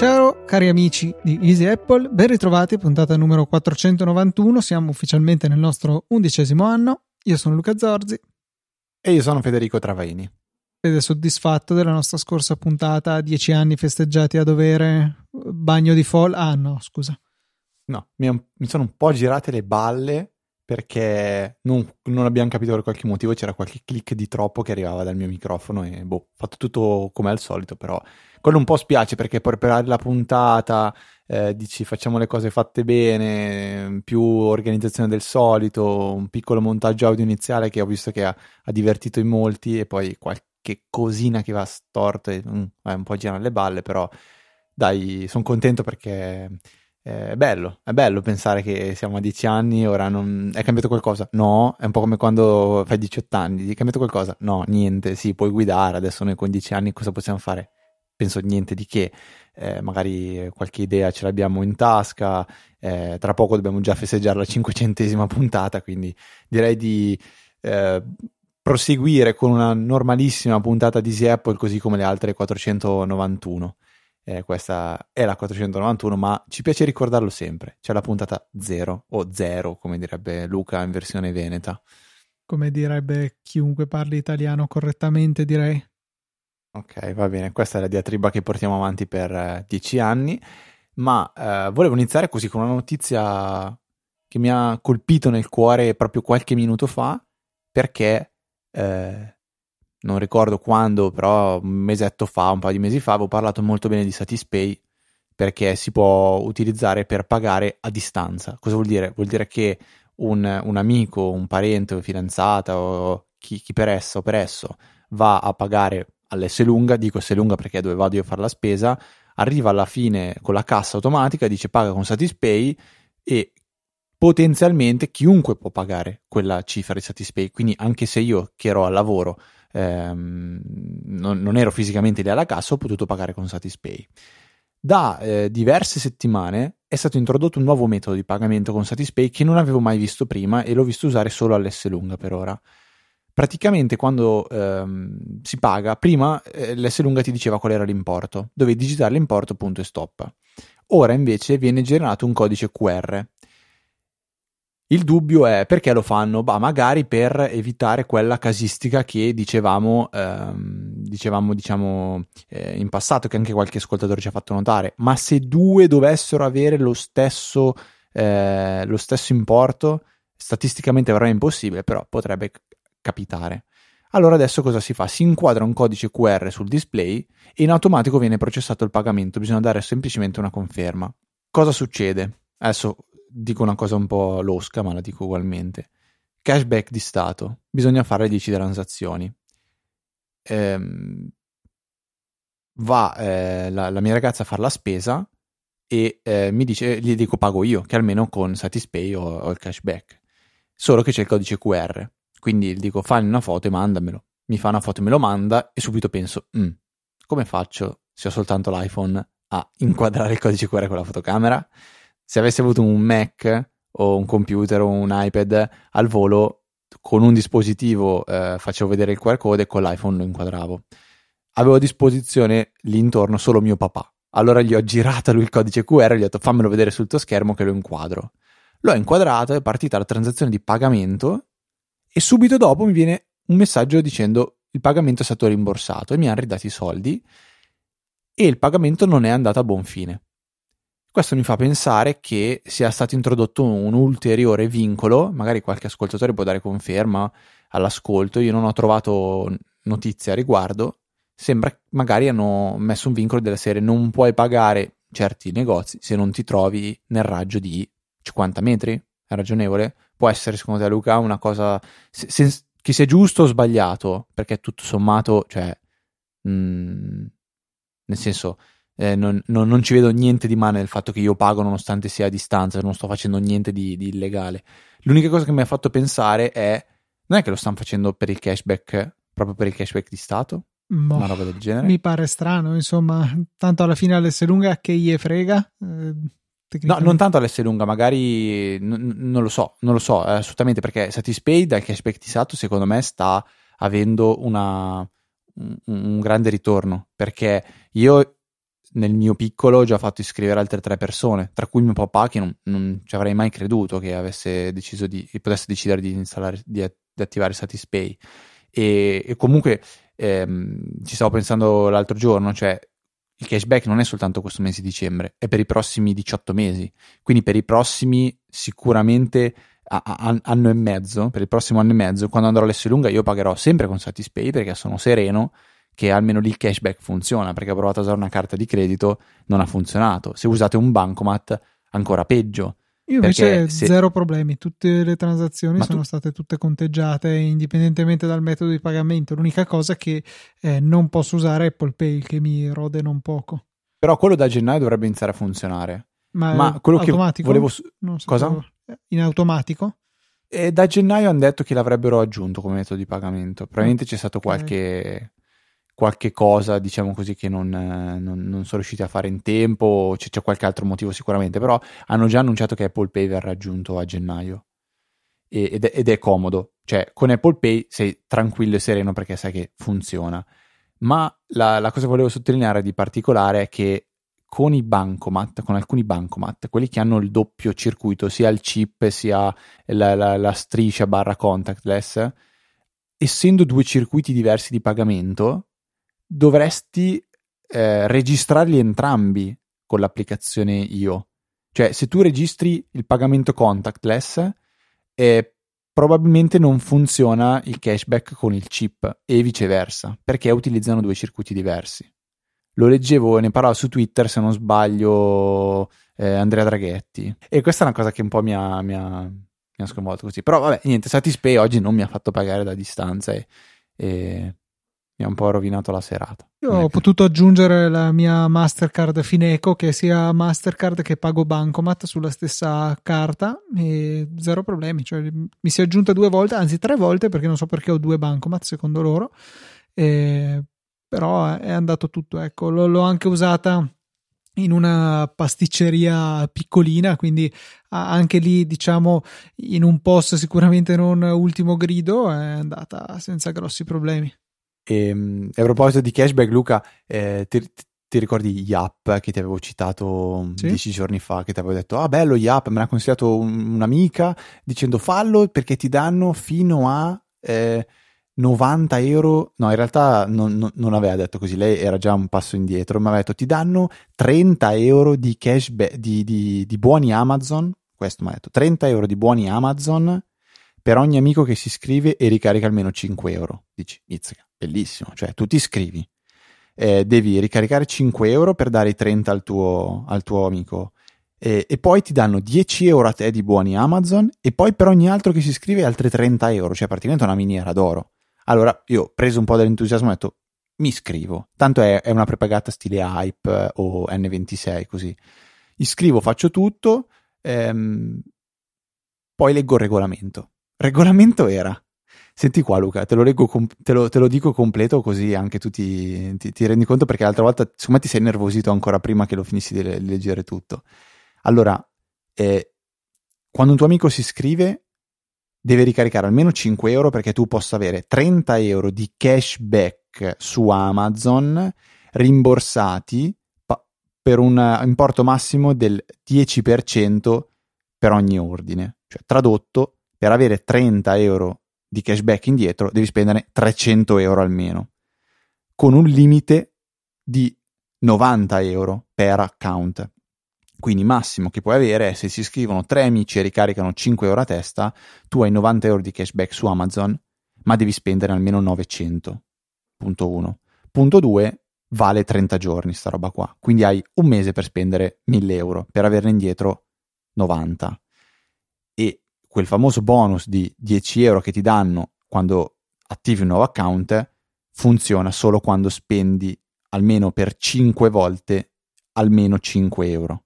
Ciao cari amici di Easy Apple, ben ritrovati, puntata numero 491, siamo ufficialmente nel nostro undicesimo anno, io sono Luca Zorzi. E io sono Federico Travaini. Ed è soddisfatto della nostra scorsa puntata, dieci anni festeggiati a dovere, bagno di fall, ah no scusa. No, mi, mi sono un po' girate le balle perché non, non, abbiamo capito per qualche motivo, c'era qualche click di troppo che arrivava dal mio microfono e boh, fatto tutto come al solito, però quello un po' spiace perché per preparare la puntata eh, dici facciamo le cose fatte bene, più organizzazione del solito, un piccolo montaggio audio iniziale che ho visto che ha, ha divertito in molti e poi qualche cosina che va storto e mm, un po' girare le balle, però dai, sono contento perché è bello, è bello pensare che siamo a 10 anni, ora non... è cambiato qualcosa? No, è un po' come quando fai 18 anni, è cambiato qualcosa? No, niente, sì, puoi guidare, adesso noi con 10 anni cosa possiamo fare? Penso niente di che, eh, magari qualche idea ce l'abbiamo in tasca, eh, tra poco dobbiamo già festeggiare la cinquecentesima puntata, quindi direi di eh, proseguire con una normalissima puntata di Easy così come le altre 491 eh, questa è la 491, ma ci piace ricordarlo sempre. C'è la puntata 0 o 0, come direbbe Luca in versione veneta. Come direbbe chiunque parli italiano correttamente, direi. Ok, va bene, questa è la diatriba che portiamo avanti per eh, dieci anni, ma eh, volevo iniziare così con una notizia che mi ha colpito nel cuore proprio qualche minuto fa, perché eh, non ricordo quando, però un mesetto fa, un paio di mesi fa, avevo parlato molto bene di Satispay perché si può utilizzare per pagare a distanza. Cosa vuol dire? Vuol dire che un, un amico, un parente, o fidanzata o chi, chi, per esso o per esso va a pagare all'S lunga, dico S lunga perché è dove vado io a fare la spesa, arriva alla fine con la cassa automatica, dice paga con Satispay e potenzialmente chiunque può pagare quella cifra di Satispay, quindi anche se io che ero al lavoro ehm, non, non, ero fisicamente lì alla cassa, ho potuto pagare con Satispay. Da eh, diverse settimane è stato introdotto un nuovo metodo di pagamento con Satispay che non avevo mai visto prima e l'ho visto usare solo all'S lunga per ora. Praticamente quando ehm, si paga, prima eh, l'S lunga ti diceva qual era l'importo, dovevi digitare l'importo punto e stop. Ora invece viene generato un codice QR il dubbio è perché lo fanno? Bah, magari per evitare quella casistica che dicevamo, ehm, dicevamo diciamo, eh, in passato, che anche qualche ascoltatore ci ha fatto notare. Ma se due dovessero avere lo stesso, eh, lo stesso importo, statisticamente verrà impossibile, però potrebbe capitare. Allora adesso cosa si fa? Si inquadra un codice QR sul display e in automatico viene processato il pagamento, bisogna dare semplicemente una conferma. Cosa succede? Adesso dico una cosa un po' losca, ma la dico ugualmente. Cashback di Stato, bisogna fare 10 transazioni. Ehm, va eh, la, la, mia ragazza a fare la spesa e eh, mi dice, gli dico pago io, che almeno con Satispay ho, ho il cashback. Solo che c'è il codice QR. Quindi gli dico fammi una foto e mandamelo. Mi fa una foto e me lo manda e subito penso, mm, come faccio se ho soltanto l'iPhone a inquadrare il codice QR con la fotocamera? Se avessi avuto un Mac o un computer o un iPad al volo, con un dispositivo eh, facevo vedere il QR code e con l'iPhone lo inquadravo. Avevo a disposizione lì intorno solo mio papà. Allora gli ho girato lui il codice QR e gli ho detto fammelo vedere sul tuo schermo che lo inquadro. L'ho inquadrato, è partita la transazione di pagamento e subito dopo mi viene un messaggio dicendo il pagamento è stato rimborsato e mi hanno ridati i soldi e il pagamento non è andato a buon fine. Questo mi fa pensare che sia stato introdotto un ulteriore vincolo, magari qualche ascoltatore può dare conferma all'ascolto, io non ho trovato notizie a riguardo, sembra che magari hanno messo un vincolo della serie non puoi pagare certi negozi se non ti trovi nel raggio di 50 metri, è ragionevole? Può essere secondo te Luca una cosa se, se, che sia giusto o sbagliato, perché tutto sommato, cioè, mh, mm, nel senso eh, non, non, non, ci vedo niente di male nel fatto che io pago nonostante sia a distanza, non sto facendo niente di, di illegale. L'unica cosa che mi ha fatto pensare è, non è che lo stanno facendo per il cashback, proprio per il cashback di Stato? Boh, Una roba del genere? Mi pare strano, insomma, tanto alla fine all'S lunga che gli frega. Eh, No, non tanto all'S lunga, magari n- non lo so, non lo so eh, assolutamente perché Satispay dal cashback di Sato secondo me sta avendo una, un, un, grande ritorno perché io nel mio piccolo ho già fatto iscrivere altre tre persone, tra cui mio papà che non, non ci avrei mai creduto che avesse deciso di, potesse decidere di installare, di, di attivare Satispay e, e comunque ehm, ci stavo pensando l'altro giorno, cioè il cashback non è soltanto questo mese di dicembre, è per i prossimi 18 mesi. Quindi per i prossimi sicuramente a, a, anno e mezzo, per il prossimo anno e mezzo, quando andrò all'S lunga io pagherò sempre con Satispay perché sono sereno che almeno lì il cashback funziona, perché ho provato a usare una carta di credito, non ha funzionato. Se usate un bancomat, ancora peggio. Io invece se... zero problemi, tutte le transazioni Ma sono tu... state tutte conteggiate indipendentemente dal metodo di pagamento. L'unica cosa è che eh, non posso usare Apple Pay che mi rode non poco. Però quello da gennaio dovrebbe iniziare a funzionare. Ma, Ma quello automatico? che volevo Cosa? In automatico? E da gennaio hanno detto che l'avrebbero aggiunto come metodo di pagamento. Probabilmente c'è stato qualche qualche cosa, diciamo così, che non, non, non, sono riusciti a fare in tempo, c'è, c'è, qualche altro motivo sicuramente, però hanno già annunciato che Apple Pay verrà aggiunto a gennaio. E, ed, è, ed, è, comodo, cioè con Apple Pay sei tranquillo e sereno perché sai che funziona, ma la, la cosa che volevo sottolineare di particolare è che con i bancomat, con alcuni bancomat, quelli che hanno il doppio circuito, sia il chip sia la, la, la striscia barra contactless, essendo due circuiti diversi di pagamento, dovresti eh, registrarli entrambi con l'applicazione Io. Cioè, se tu registri il pagamento contactless, eh, probabilmente non funziona il cashback con il chip e viceversa, perché utilizzano due circuiti diversi. Lo leggevo e ne parlava su Twitter, se non sbaglio, eh, Andrea Draghetti. E questa è una cosa che un po' mi ha, mi ha, mi ha sconvolto così. Però vabbè, niente, Satispay oggi non mi ha fatto pagare da distanza e, e mi ha un po' rovinato la serata. Io ho potuto aggiungere la mia Mastercard Fineco, che sia Mastercard che pago Bancomat sulla stessa carta e zero problemi. Cioè, mi si è aggiunta due volte, anzi tre volte, perché non so perché ho due Bancomat secondo loro. E, però è andato tutto. Ecco, L- l'ho anche usata in una pasticceria piccolina, quindi anche lì, diciamo, in un post sicuramente non ultimo grido, è andata senza grossi problemi. E, ehm, a proposito di cashback, Luca, eh, ti, ti, ricordi Yap che ti avevo citato sì? dieci giorni fa? Che ti avevo detto, ah bello Yap, me l'ha consigliato un, un'amica dicendo fallo perché ti danno fino a eh, 90 euro. No, in realtà non, non, non, aveva detto così, lei era già un passo indietro, mi aveva detto ti danno 30 euro di cashback, di, di, di buoni Amazon. Questo mi ha detto 30 euro di buoni Amazon per ogni amico che si iscrive e ricarica almeno 5 euro. Dici, Mizzica bellissimo, cioè tu ti iscrivi, eh, devi ricaricare 5 euro per dare i 30 al tuo, al tuo amico e, e, poi ti danno 10 euro a te di buoni Amazon e poi per ogni altro che si iscrive altri 30 euro, cioè praticamente una miniera d'oro. Allora io ho preso un po' dell'entusiasmo e ho detto mi iscrivo, tanto è, è una prepagata stile Hype o N26 così. Iscrivo, faccio tutto, ehm, poi leggo il regolamento. Regolamento era Senti qua Luca, te lo, leggo, te lo, te lo dico completo così anche tu ti, ti, ti, rendi conto perché l'altra volta secondo me ti sei nervosito ancora prima che lo finissi di, leggere tutto. Allora, eh, quando un tuo amico si iscrive deve ricaricare almeno 5 euro perché tu possa avere 30 euro di cashback su Amazon rimborsati pa- per un importo massimo del 10% per ogni ordine. Cioè, tradotto, per avere 30 euro di cashback indietro devi spendere 300 euro almeno, con un limite di 90 euro per account. Quindi massimo che puoi avere è se si iscrivono tre amici e ricaricano 5 euro a testa, tu hai 90 euro di cashback su Amazon, ma devi spendere almeno 900. Punto 1. Punto 2. Vale 30 giorni sta roba qua. Quindi hai un mese per spendere 1000 euro, per averne indietro 90 quel famoso bonus di 10 euro che ti danno quando attivi un nuovo account funziona solo quando spendi almeno per 5 volte almeno 5 euro.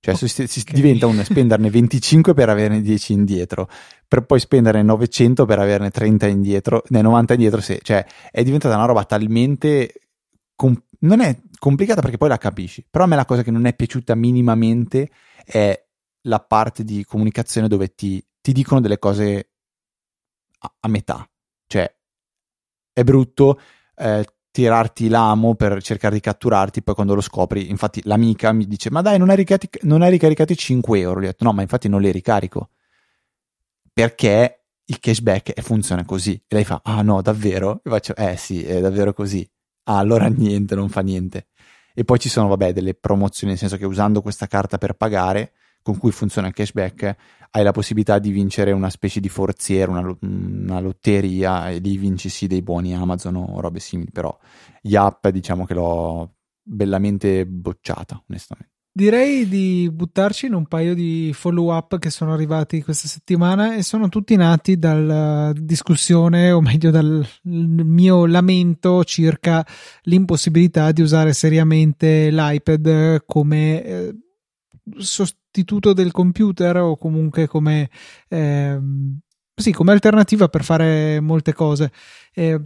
Cioè okay. si, si diventa un spenderne 25 per averne 10 indietro, per poi spenderne 900 per averne 30 indietro, ne 90 indietro, se, cioè è diventata una roba talmente com- non è complicata perché poi la capisci, però a me la cosa che non è piaciuta minimamente è la parte di comunicazione dove ti, ti dicono delle cose a, a, metà, cioè è brutto eh, tirarti l'amo per cercare di catturarti, poi quando lo scopri, infatti l'amica mi dice ma dai non hai, ricaricato, non hai ricaricato 5 euro, gli ho detto no ma infatti non li ricarico, perché il cashback funziona così, e lei fa ah no davvero? E faccio eh sì è davvero così, ah allora niente, non fa niente. E poi ci sono, vabbè, delle promozioni, nel senso che usando questa carta per pagare, con cui funziona il cashback, hai la possibilità di vincere una specie di forziera, una, una lotteria, e lì vinci sì dei buoni Amazon o robe simili, però app diciamo che l'ho bellamente bocciata, onestamente. Direi di buttarci in un paio di follow up che sono arrivati questa settimana e sono tutti nati dalla discussione, o meglio dal mio lamento circa l'impossibilità di usare seriamente l'iPad come eh, sostituto del computer o comunque come, eh, sì, come alternativa per fare molte cose. Eh,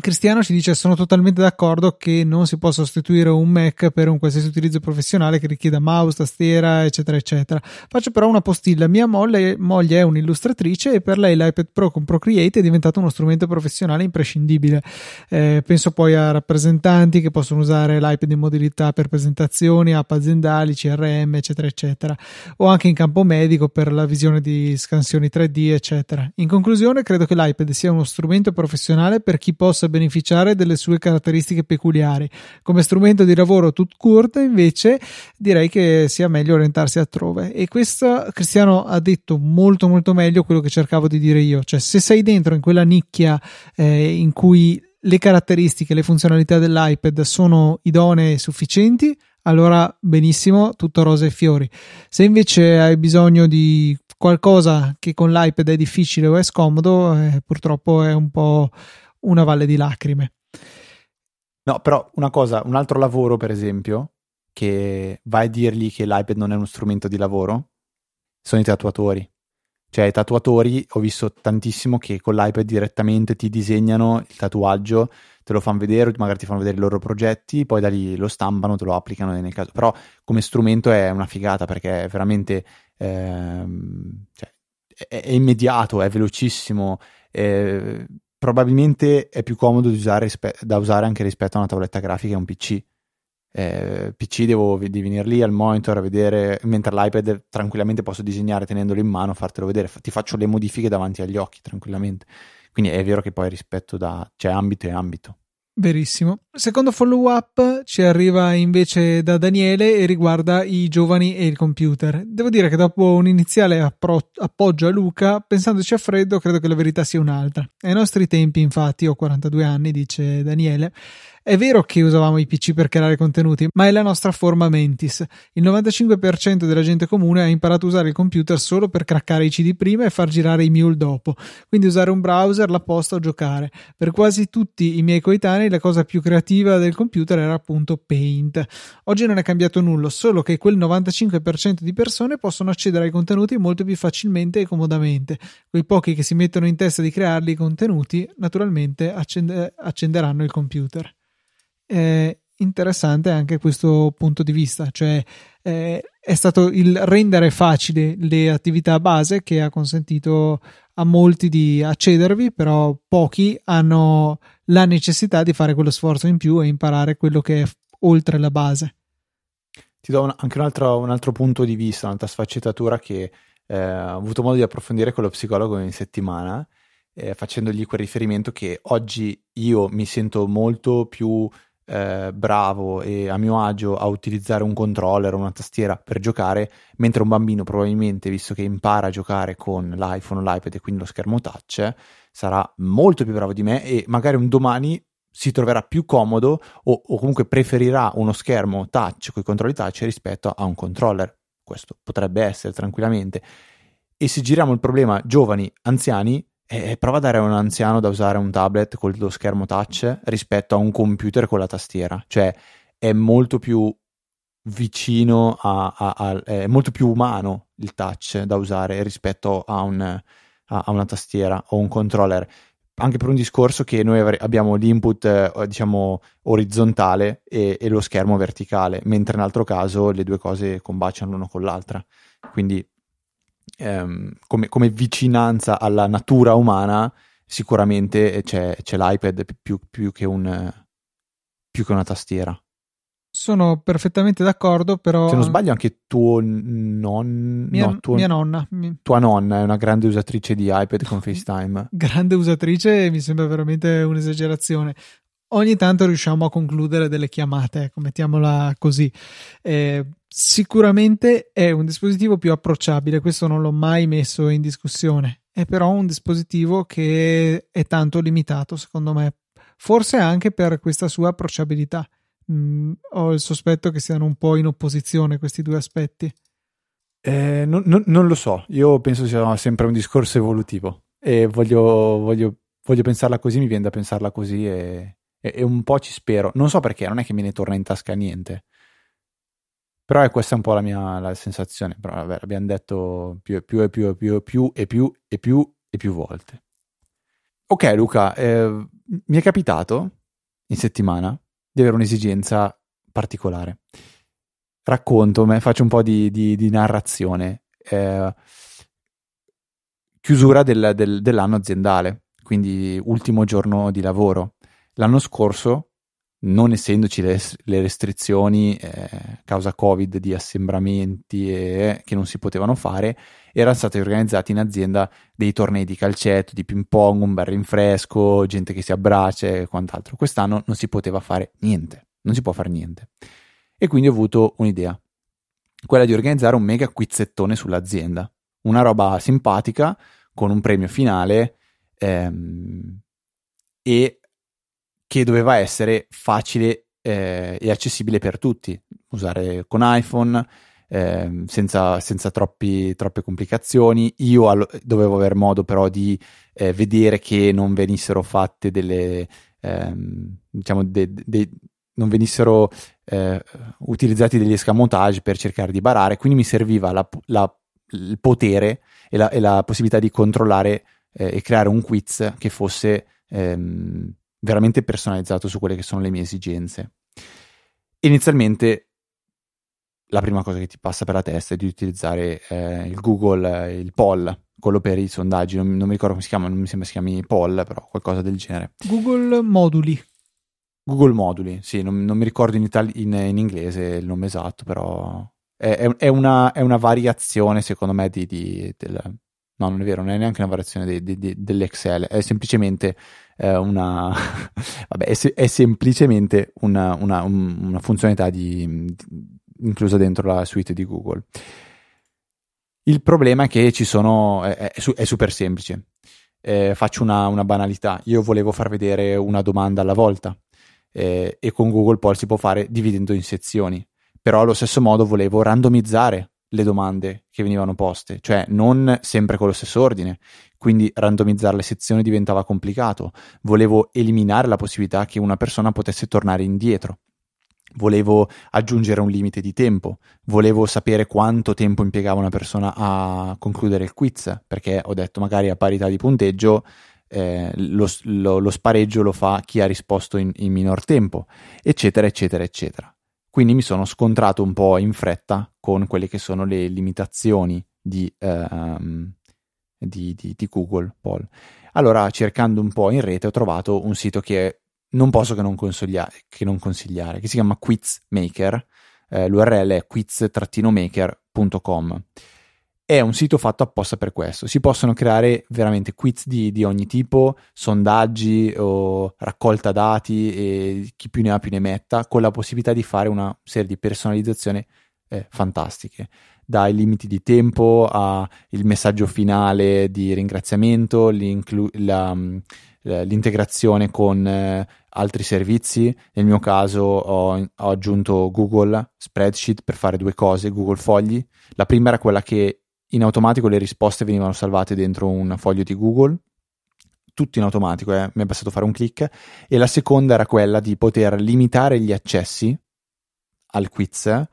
Cristiano ci dice: Sono totalmente d'accordo che non si può sostituire un Mac per un qualsiasi utilizzo professionale che richieda mouse, tastiera, eccetera, eccetera. Faccio però una postilla. Mia moglie, moglie è un'illustratrice e per lei l'iPad Pro con Procreate è diventato uno strumento professionale imprescindibile. Eh, penso poi a rappresentanti che possono usare l'iPad in modalità per presentazioni, app aziendali, CRM, eccetera, eccetera, o anche in campo medico per la visione di scansioni 3D, eccetera. In conclusione, credo che l'iPad sia uno strumento professionale per chi possa beneficiare delle sue caratteristiche peculiari. Come strumento di lavoro tut court, invece, direi che sia meglio orientarsi altrove. E questo Cristiano ha detto molto molto meglio quello che cercavo di dire io. Cioè, se sei dentro in quella nicchia eh, in cui le caratteristiche, le funzionalità dell'iPad sono idonee e sufficienti, allora benissimo, tutto rose e fiori. Se invece hai bisogno di qualcosa che con l'iPad è difficile o è scomodo, eh, purtroppo è un po' una valle di lacrime. No, però una cosa, un altro lavoro, per esempio, che vai a dirgli che l'iPad non è uno strumento di lavoro, sono i tatuatori. Cioè, i tatuatori ho visto tantissimo che con l'iPad direttamente ti disegnano il tatuaggio, te lo fanno vedere, magari ti fanno vedere i loro progetti, poi da lì lo stampano, te lo applicano nel caso. Però come strumento è una figata perché è veramente ehm, cioè, è, è, immediato, è velocissimo. È, probabilmente è più comodo usare, da usare anche rispetto a una tavoletta grafica e un PC. Eh, PC devo di venire lì al monitor a vedere, mentre l'iPad tranquillamente posso disegnare tenendolo in mano, fartelo vedere, ti faccio le modifiche davanti agli occhi tranquillamente. Quindi è vero che poi rispetto da c'è cioè ambito e ambito. Verissimo. Il secondo follow up ci arriva invece da Daniele e riguarda i giovani e il computer. Devo dire che dopo un iniziale appro- appoggio a Luca, pensandoci a freddo, credo che la verità sia un'altra. Ai nostri tempi, infatti, ho 42 anni, dice Daniele, è vero che usavamo i PC per creare contenuti, ma è la nostra forma mentis. Il 95% della gente comune ha imparato a usare il computer solo per craccare i CD prima e far girare i mule dopo, quindi usare un browser, la posta o giocare. Per quasi tutti i miei coetanei la cosa più creativa del computer era appunto Paint. Oggi non è cambiato nulla, solo che quel 95% di persone possono accedere ai contenuti molto più facilmente e comodamente. Quei pochi che si mettono in testa di crearli i contenuti, naturalmente accende- accenderanno il computer è interessante anche questo punto di vista, cioè eh, è stato il rendere facile le attività base che ha consentito a molti di accedervi, però pochi hanno la necessità di fare quello sforzo in più e imparare quello che è oltre la base. Ti do un, anche un altro, un altro, punto di vista, un'altra sfaccettatura che eh, ho avuto modo di approfondire con lo psicologo in settimana, eh, facendogli quel riferimento che oggi io mi sento molto più eh, bravo e a mio agio a utilizzare un controller o una tastiera per giocare, mentre un bambino probabilmente, visto che impara a giocare con l'iPhone o l'iPad e quindi lo schermo touch, sarà molto più bravo di me e magari un domani si troverà più comodo o, o comunque preferirà uno schermo touch con i controlli touch rispetto a un controller. Questo potrebbe essere tranquillamente. E se giriamo il problema giovani, anziani, e prova a dare a un anziano da usare un tablet con lo schermo touch rispetto a un computer con la tastiera. Cioè, è molto più vicino a, a, a è molto più umano il touch da usare rispetto a, un, a, una tastiera o un controller. anche per un discorso che noi avre- abbiamo l'input eh, diciamo orizzontale e, e, lo schermo verticale, mentre in altro caso le due cose combaciano l'uno con l'altra. Quindi ehm, come, come, vicinanza alla natura umana sicuramente c'è, c'è l'iPad più, più, che un, più che una tastiera. Sono perfettamente d'accordo, però. Se non sbaglio, anche tuo non... mia, no, tuo... mia nonna. Tua nonna è una grande usatrice di iPad con FaceTime. grande usatrice mi sembra veramente un'esagerazione. Ogni tanto riusciamo a concludere delle chiamate, ecco, mettiamola così. Eh, sicuramente è un dispositivo più approcciabile, questo non l'ho mai messo in discussione. È però un dispositivo che è tanto limitato, secondo me, forse anche per questa sua approcciabilità mm, ho il sospetto che siano un po' in opposizione questi due aspetti. Eh, non, non, non, lo so, io penso sia sempre un discorso evolutivo e voglio, voglio, voglio pensarla così, mi viene da pensarla così e, e, e, un po' ci spero. Non so perché, non è che me ne torna in tasca niente. Però è questa un po' la mia la sensazione. Però vabbè, l'abbiamo detto più e più e più e più e più e più e più e più volte. Ok Luca, eh, mi è capitato in settimana di avere un'esigenza particolare. Racconto, faccio un po' di, di, di narrazione. Eh, chiusura del, del, dell'anno aziendale, quindi ultimo giorno di lavoro. L'anno scorso, non essendoci le, le restrizioni eh, causa Covid di assembramenti e, che non si potevano fare, erano stati organizzati in azienda dei tornei di calcetto, di ping pong, un bel rinfresco, gente che si abbraccia e quant'altro. Quest'anno non si poteva fare niente, non si può fare niente. E quindi ho avuto un'idea, quella di organizzare un mega quizzettone sull'azienda, una roba simpatica con un premio finale ehm, e che doveva essere facile eh, e accessibile per tutti, usare con iPhone, eh, senza, senza troppi, troppe complicazioni. Io allo, dovevo aver modo però di eh, vedere che non venissero fatte delle, ehm, diciamo, de, de, non venissero eh, utilizzati degli escamotage per cercare di barare, quindi mi serviva la, la, il potere e la, e la, possibilità di controllare eh, e creare un quiz che fosse ehm, veramente personalizzato su quelle che sono le mie esigenze. Inizialmente la prima cosa che ti passa per la testa è di utilizzare eh, il Google, eh, il poll, quello per i sondaggi, non, non, mi ricordo come si chiama, non mi sembra si chiami poll, però qualcosa del genere. Google Moduli. Google Moduli, sì, non, non mi ricordo in, itali- in, in, inglese il nome esatto, però è, è, è, una, è una, variazione secondo me di, di, del... No, non è vero, non è neanche una variazione di, dell'Excel, è semplicemente eh, una... vabbè, è, è semplicemente una, una, una funzionalità di inclusa dentro la suite di Google. Il problema è che ci sono, è, è, è super semplice. Eh, faccio una, una, banalità. Io volevo far vedere una domanda alla volta eh, e con Google poi si può fare dividendo in sezioni. Però allo stesso modo volevo randomizzare le domande che venivano poste, cioè non sempre con lo stesso ordine. Quindi randomizzare le sezioni diventava complicato. Volevo eliminare la possibilità che una persona potesse tornare indietro volevo aggiungere un limite di tempo, volevo sapere quanto tempo impiegava una persona a concludere il quiz, perché ho detto magari a parità di punteggio eh, lo, lo, lo, spareggio lo fa chi ha risposto in, in, minor tempo, eccetera, eccetera, eccetera. Quindi mi sono scontrato un po' in fretta con quelle che sono le limitazioni di, ehm, di, di, di Google Poll. Allora, cercando un po' in rete, ho trovato un sito che non posso che non, che non consigliare, che si chiama Quizmaker. Eh, L'URL è quiz-maker.com. È un sito fatto apposta per questo. Si possono creare veramente quiz di, di ogni tipo, sondaggi o raccolta dati e chi più ne ha più ne metta, con la possibilità di fare una serie di personalizzazioni eh, fantastiche dai limiti di tempo al messaggio finale di ringraziamento, la, l'integrazione con eh, altri servizi. Nel mio caso ho, ho, aggiunto Google Spreadsheet per fare due cose, Google Fogli. La prima era quella che in automatico le risposte venivano salvate dentro un foglio di Google, tutto in automatico, eh? mi è bastato fare un clic. E la seconda era quella di poter limitare gli accessi al quiz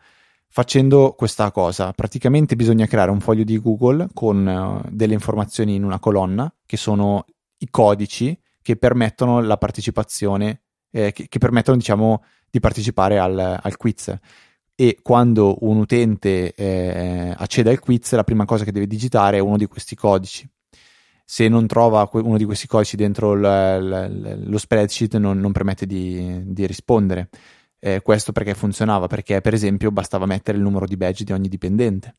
facendo questa cosa. Praticamente bisogna creare un foglio di Google con uh, delle informazioni in una colonna che sono i codici che permettono la partecipazione, eh, che, che, permettono diciamo di partecipare al, al quiz e quando un utente eh, accede al quiz la prima cosa che deve digitare è uno di questi codici se non trova uno di questi codici dentro l, l, lo spreadsheet non, non permette di, di rispondere. Eh, questo perché funzionava? Perché per esempio bastava mettere il numero di badge di ogni dipendente.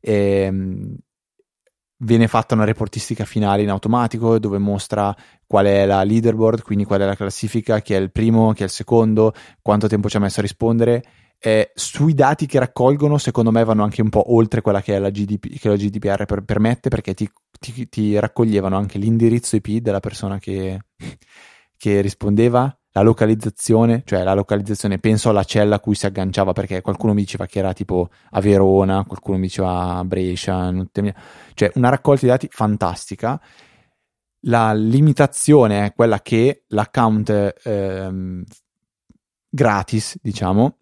E, ehm, viene fatta una reportistica finale in automatico dove mostra qual è la leaderboard, quindi qual è la classifica, chi è il primo, chi è il secondo, quanto tempo ci ha messo a rispondere eh, sui dati che raccolgono, secondo me vanno anche un po' oltre quella che, è la, GDP, che la GDPR per, permette, perché ti, ti, ti, raccoglievano anche l'indirizzo IP della persona che, che, rispondeva, la localizzazione, cioè la localizzazione, penso alla cella a cui si agganciava, perché qualcuno mi diceva che era tipo a Verona, qualcuno mi diceva a Brescia, cioè una raccolta di dati fantastica. La limitazione è quella che l'account ehm, gratis, diciamo,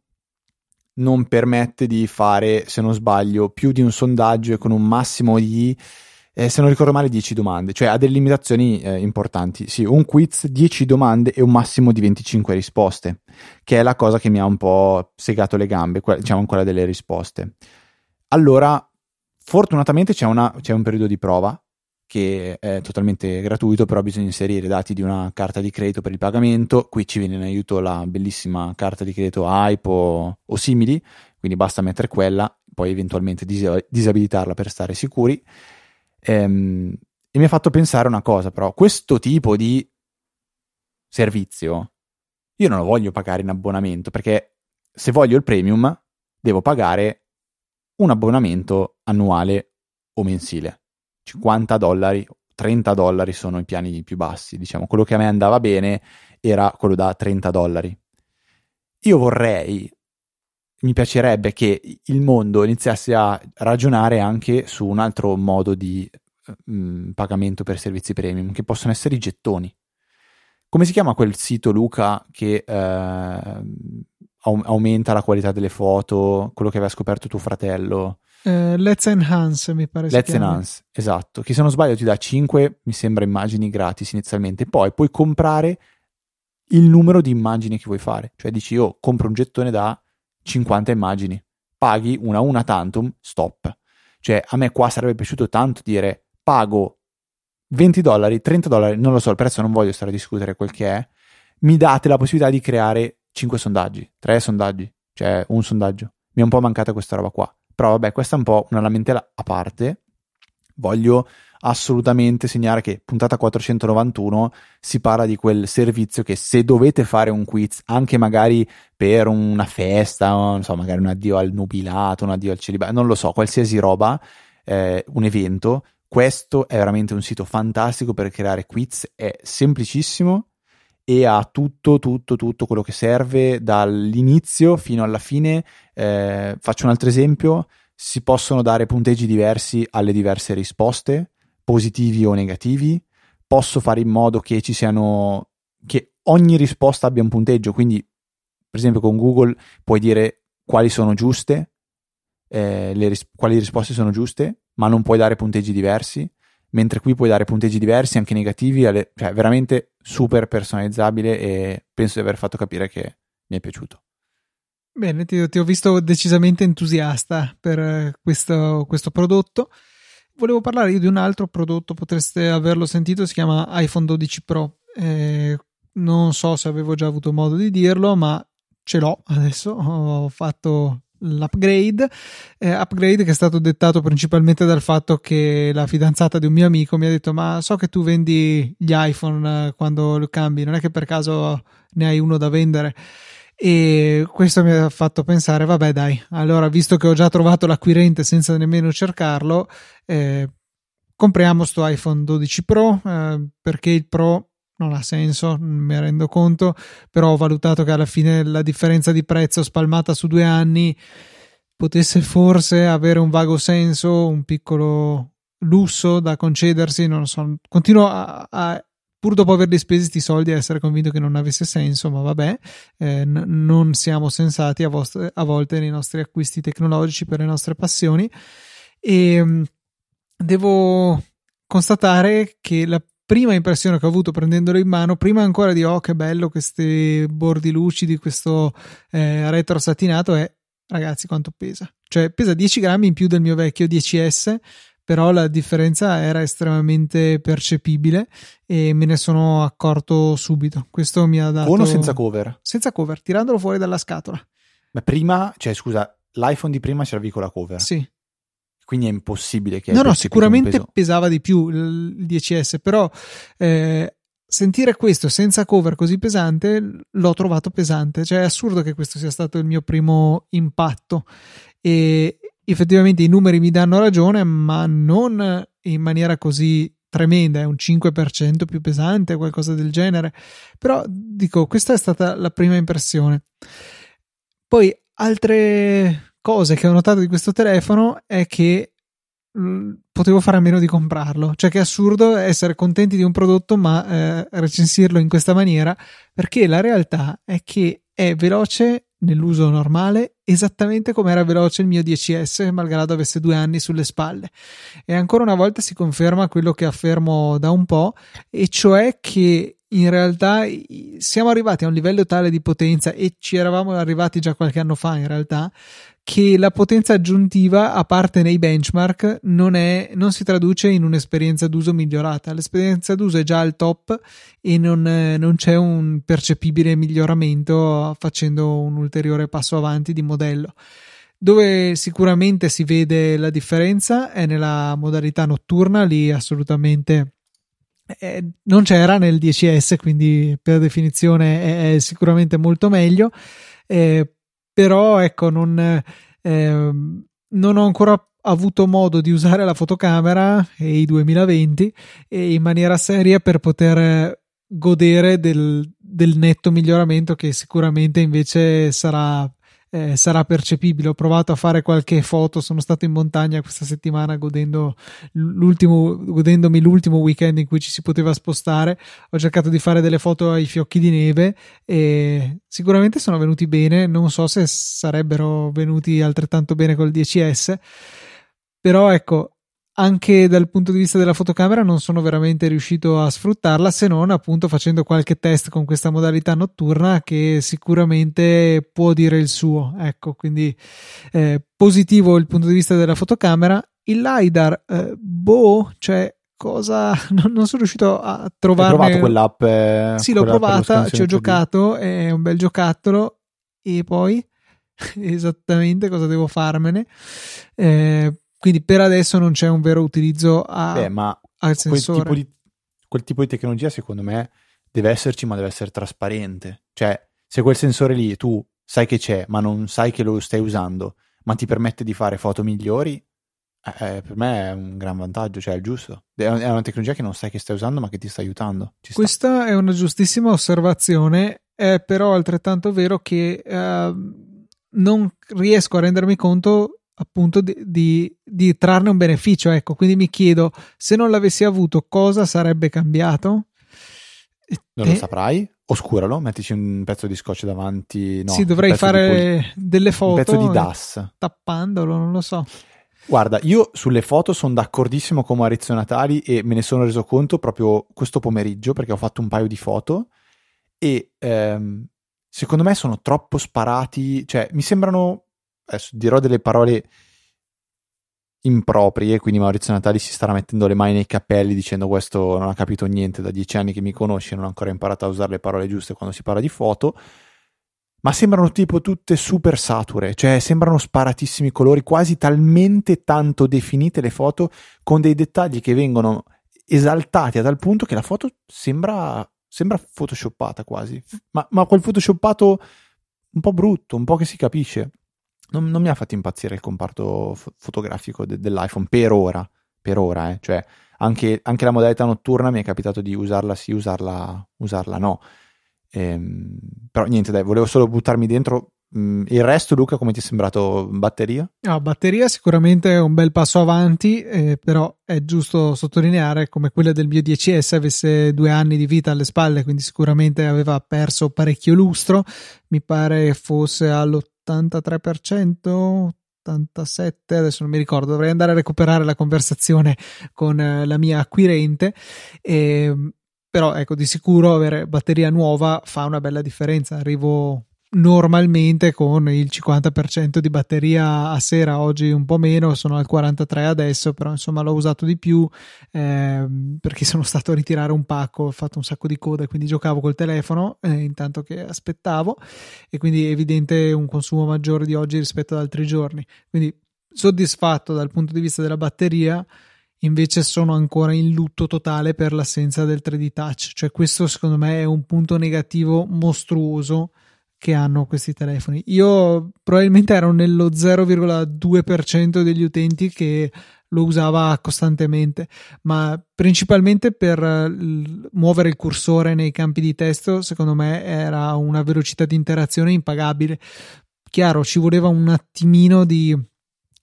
non permette di fare, se non sbaglio, più di un sondaggio con un massimo di, eh, se non ricordo male, 10 domande, cioè ha delle limitazioni eh, importanti. Sì, un quiz, 10 domande e un massimo di 25 risposte, che è la cosa che mi ha un po' segato le gambe, que- diciamo quella delle risposte. Allora, fortunatamente c'è, una, c'è un periodo di prova che è totalmente gratuito, però bisogna inserire i dati di una carta di credito per il pagamento. Qui ci viene in aiuto la bellissima carta di credito AIP o, o simili, quindi basta mettere quella, poi eventualmente dis- disabilitarla per stare sicuri. Ehm, e mi ha fatto pensare una cosa, però, questo tipo di servizio io non lo voglio pagare in abbonamento perché se voglio il premium devo pagare un abbonamento annuale o mensile 50 dollari, 30 dollari sono i piani più bassi, diciamo, quello che a me andava bene era quello da 30 dollari. Io vorrei, mi piacerebbe che il mondo iniziasse a ragionare anche su un altro modo di mh, mm, pagamento per servizi premium, che possono essere i gettoni. Come si chiama quel sito, Luca, che eh, aumenta la qualità delle foto, quello che aveva scoperto tuo fratello? Eh, Let's Enhance mi pare Let's Enhance, esatto, che se non sbaglio ti dà 5, mi sembra, immagini gratis inizialmente, poi puoi comprare il numero di immagini che vuoi fare, cioè dici io compro un gettone da 50 immagini, paghi una una tantum, stop. Cioè a me qua sarebbe piaciuto tanto dire pago 20 dollari, 30 dollari, non lo so, il prezzo non voglio stare a discutere quel che è, mi date la possibilità di creare 5 sondaggi, 3 sondaggi, cioè un sondaggio. Mi è un po' mancata questa roba qua. Però vabbè, questa è un po' una lamentela a parte. Voglio assolutamente segnare che puntata 491 si parla di quel servizio che se dovete fare un quiz, anche magari per una festa, non so, magari un addio al nubilato, un addio al celibato, non lo so, qualsiasi roba, eh, un evento, questo è veramente un sito fantastico per creare quiz, è semplicissimo e ha tutto, tutto, tutto quello che serve dall'inizio fino alla fine. Eh, faccio un altro esempio, si possono dare punteggi diversi alle diverse risposte, positivi o negativi. Posso fare in modo che ci siano, che ogni risposta abbia un punteggio, quindi per esempio con Google puoi dire quali sono giuste, eh, ris- quali risposte sono giuste, ma non puoi dare punteggi diversi mentre qui puoi dare punteggi diversi, anche negativi, alle, cioè veramente super personalizzabile e penso di aver fatto capire che mi è piaciuto. Bene, ti, ti ho visto decisamente entusiasta per eh, questo, questo, prodotto. Volevo parlare io di un altro prodotto, potreste averlo sentito, si chiama iPhone 12 Pro. Eh, non so se avevo già avuto modo di dirlo, ma ce l'ho adesso. Ho fatto l'upgrade, eh, upgrade che è stato dettato principalmente dal fatto che la fidanzata di un mio amico mi ha detto ma so che tu vendi gli iPhone eh, quando lo cambi, non è che per caso ne hai uno da vendere? E questo mi ha fatto pensare vabbè dai, allora visto che ho già trovato l'acquirente senza nemmeno cercarlo eh, compriamo sto iPhone 12 Pro eh, perché il Pro non ha senso, mi rendo conto, però ho valutato che alla fine la differenza di prezzo spalmata su due anni potesse forse avere un vago senso, un piccolo lusso da concedersi, non lo so, continuo a, a pur dopo averli spesi questi soldi a essere convinto che non avesse senso, ma vabbè, eh, n- non siamo sensati a, vost- a, volte nei nostri acquisti tecnologici per le nostre passioni. E ehm, devo constatare che la prima impressione che ho avuto prendendolo in mano, prima ancora di oh che bello questi bordi lucidi, questo eh, retro satinato è ragazzi quanto pesa. Cioè pesa 10 grammi in più del mio vecchio 10S, però la differenza era estremamente percepibile e me ne sono accorto subito. Questo mi ha dato... Con o senza cover? Senza cover, tirandolo fuori dalla scatola. Ma prima, cioè scusa, l'iPhone di prima c'era con la cover? Sì. Quindi è impossibile che... No, no, sicuramente pesava di più il 10S, però eh, sentire questo senza cover così pesante l'ho trovato pesante. Cioè è assurdo che questo sia stato il mio primo impatto. E effettivamente i numeri mi danno ragione, ma non in maniera così tremenda, è un 5% più pesante, qualcosa del genere. Però dico, questa è stata la prima impressione. Poi altre cose che ho notato di questo telefono è che mm, potevo fare a meno di comprarlo. Cioè, che è assurdo essere contenti di un prodotto, ma eh, recensirlo in questa maniera, perché la realtà è che è veloce nell'uso normale, esattamente come era veloce il mio 10S, malgrado avesse due anni sulle spalle. E ancora una volta si conferma quello che affermo da un po', e cioè che in realtà siamo arrivati a un livello tale di potenza e ci eravamo arrivati già qualche anno fa in realtà che la potenza aggiuntiva a parte nei benchmark non, è, non si traduce in un'esperienza d'uso migliorata. L'esperienza d'uso è già al top e non, non c'è un percepibile miglioramento facendo un ulteriore passo avanti di modello. Dove sicuramente si vede la differenza è nella modalità notturna lì assolutamente eh, non c'era nel 10S, quindi per definizione è, è sicuramente molto meglio. Eh, però ecco, non, eh, non ho ancora avuto modo di usare la fotocamera e i 2020 in maniera seria per poter godere del, del netto miglioramento che sicuramente invece sarà eh, sarà percepibile. Ho provato a fare qualche foto, sono stato in montagna questa settimana godendo l'ultimo, godendomi l'ultimo weekend in cui ci si poteva spostare. Ho cercato di fare delle foto ai fiocchi di neve e sicuramente sono venuti bene. Non so se sarebbero venuti altrettanto bene col 10S. Però ecco, anche dal punto di vista della fotocamera non sono veramente riuscito a sfruttarla se non appunto facendo qualche test con questa modalità notturna che sicuramente può dire il suo. Ecco quindi eh, positivo il punto di vista della fotocamera. Il LiDAR eh, boh cioè cosa non, non, sono riuscito a trovare hai provato quell'app eh, sì l'ho provata ci ho giocato è un bel giocattolo. E poi? Esattamente cosa devo farmene? Eh, quindi per adesso non c'è un vero utilizzo a, Beh, ma al sensore. Quel tipo, di, quel tipo, di, tecnologia, secondo me, deve esserci, ma deve essere trasparente. Cioè, se quel sensore lì tu sai che c'è, ma non sai che lo stai usando, ma ti permette di fare foto migliori, eh, eh per me è un gran vantaggio, cioè è giusto. È una tecnologia che non sai che stai usando, ma che ti sta aiutando. Questa è una giustissima osservazione, è però altrettanto vero che eh, non riesco a rendermi conto appunto di, di, di, trarne un beneficio. Ecco, quindi mi chiedo se non l'avessi avuto, cosa sarebbe cambiato? Non e... lo saprai? Oscuralo, mettici un pezzo di scotch davanti. No, sì, dovrei fare di... delle foto. Un pezzo di DAS. Tappandolo, non lo so. Guarda, io sulle foto sono d'accordissimo con Maurizio Natali e me ne sono reso conto proprio questo pomeriggio perché ho fatto un paio di foto e ehm, secondo me sono troppo sparati, cioè mi sembrano adesso dirò delle parole improprie, quindi Maurizio Natali si starà mettendo le mani nei capelli dicendo questo non ha capito niente da dieci anni che mi conosce, non ha ancora imparato a usare le parole giuste quando si parla di foto, ma sembrano tipo tutte super sature, cioè sembrano sparatissimi colori, quasi talmente tanto definite le foto con dei dettagli che vengono esaltati a tal punto che la foto sembra, sembra photoshoppata quasi, ma, ma quel photoshoppato un po' brutto, un po' che si capisce non, non mi ha fatto impazzire il comparto fo- fotografico de- dell'iPhone per ora, per ora, eh. cioè anche, anche, la modalità notturna mi è capitato di usarla sì, usarla, usarla no. Ehm, però niente, dai, volevo solo buttarmi dentro. Mm, il resto, Luca, come ti è sembrato batteria? No, batteria sicuramente è un bel passo avanti, eh, però è giusto sottolineare come quella del mio 10S avesse due anni di vita alle spalle, quindi sicuramente aveva perso parecchio lustro. Mi pare fosse all'80 83%, 87, adesso non mi ricordo, dovrei andare a recuperare la conversazione con eh, la mia acquirente. E, ehm, però ecco, di sicuro avere batteria nuova fa una bella differenza. Arrivo normalmente con il 50% di batteria a sera, oggi un po' meno, sono al 43 adesso, però insomma l'ho usato di più eh, perché sono stato a ritirare un pacco, ho fatto un sacco di coda, quindi giocavo col telefono eh, intanto che aspettavo e quindi è evidente un consumo maggiore di oggi rispetto ad altri giorni. Quindi soddisfatto dal punto di vista della batteria invece sono ancora in lutto totale per l'assenza del 3D touch, cioè questo secondo me è un punto negativo mostruoso che hanno questi telefoni. Io probabilmente ero nello 0,2% degli utenti che lo usava costantemente, ma principalmente per muovere il cursore nei campi di testo, secondo me era una velocità di interazione impagabile. Chiaro, ci voleva un attimino di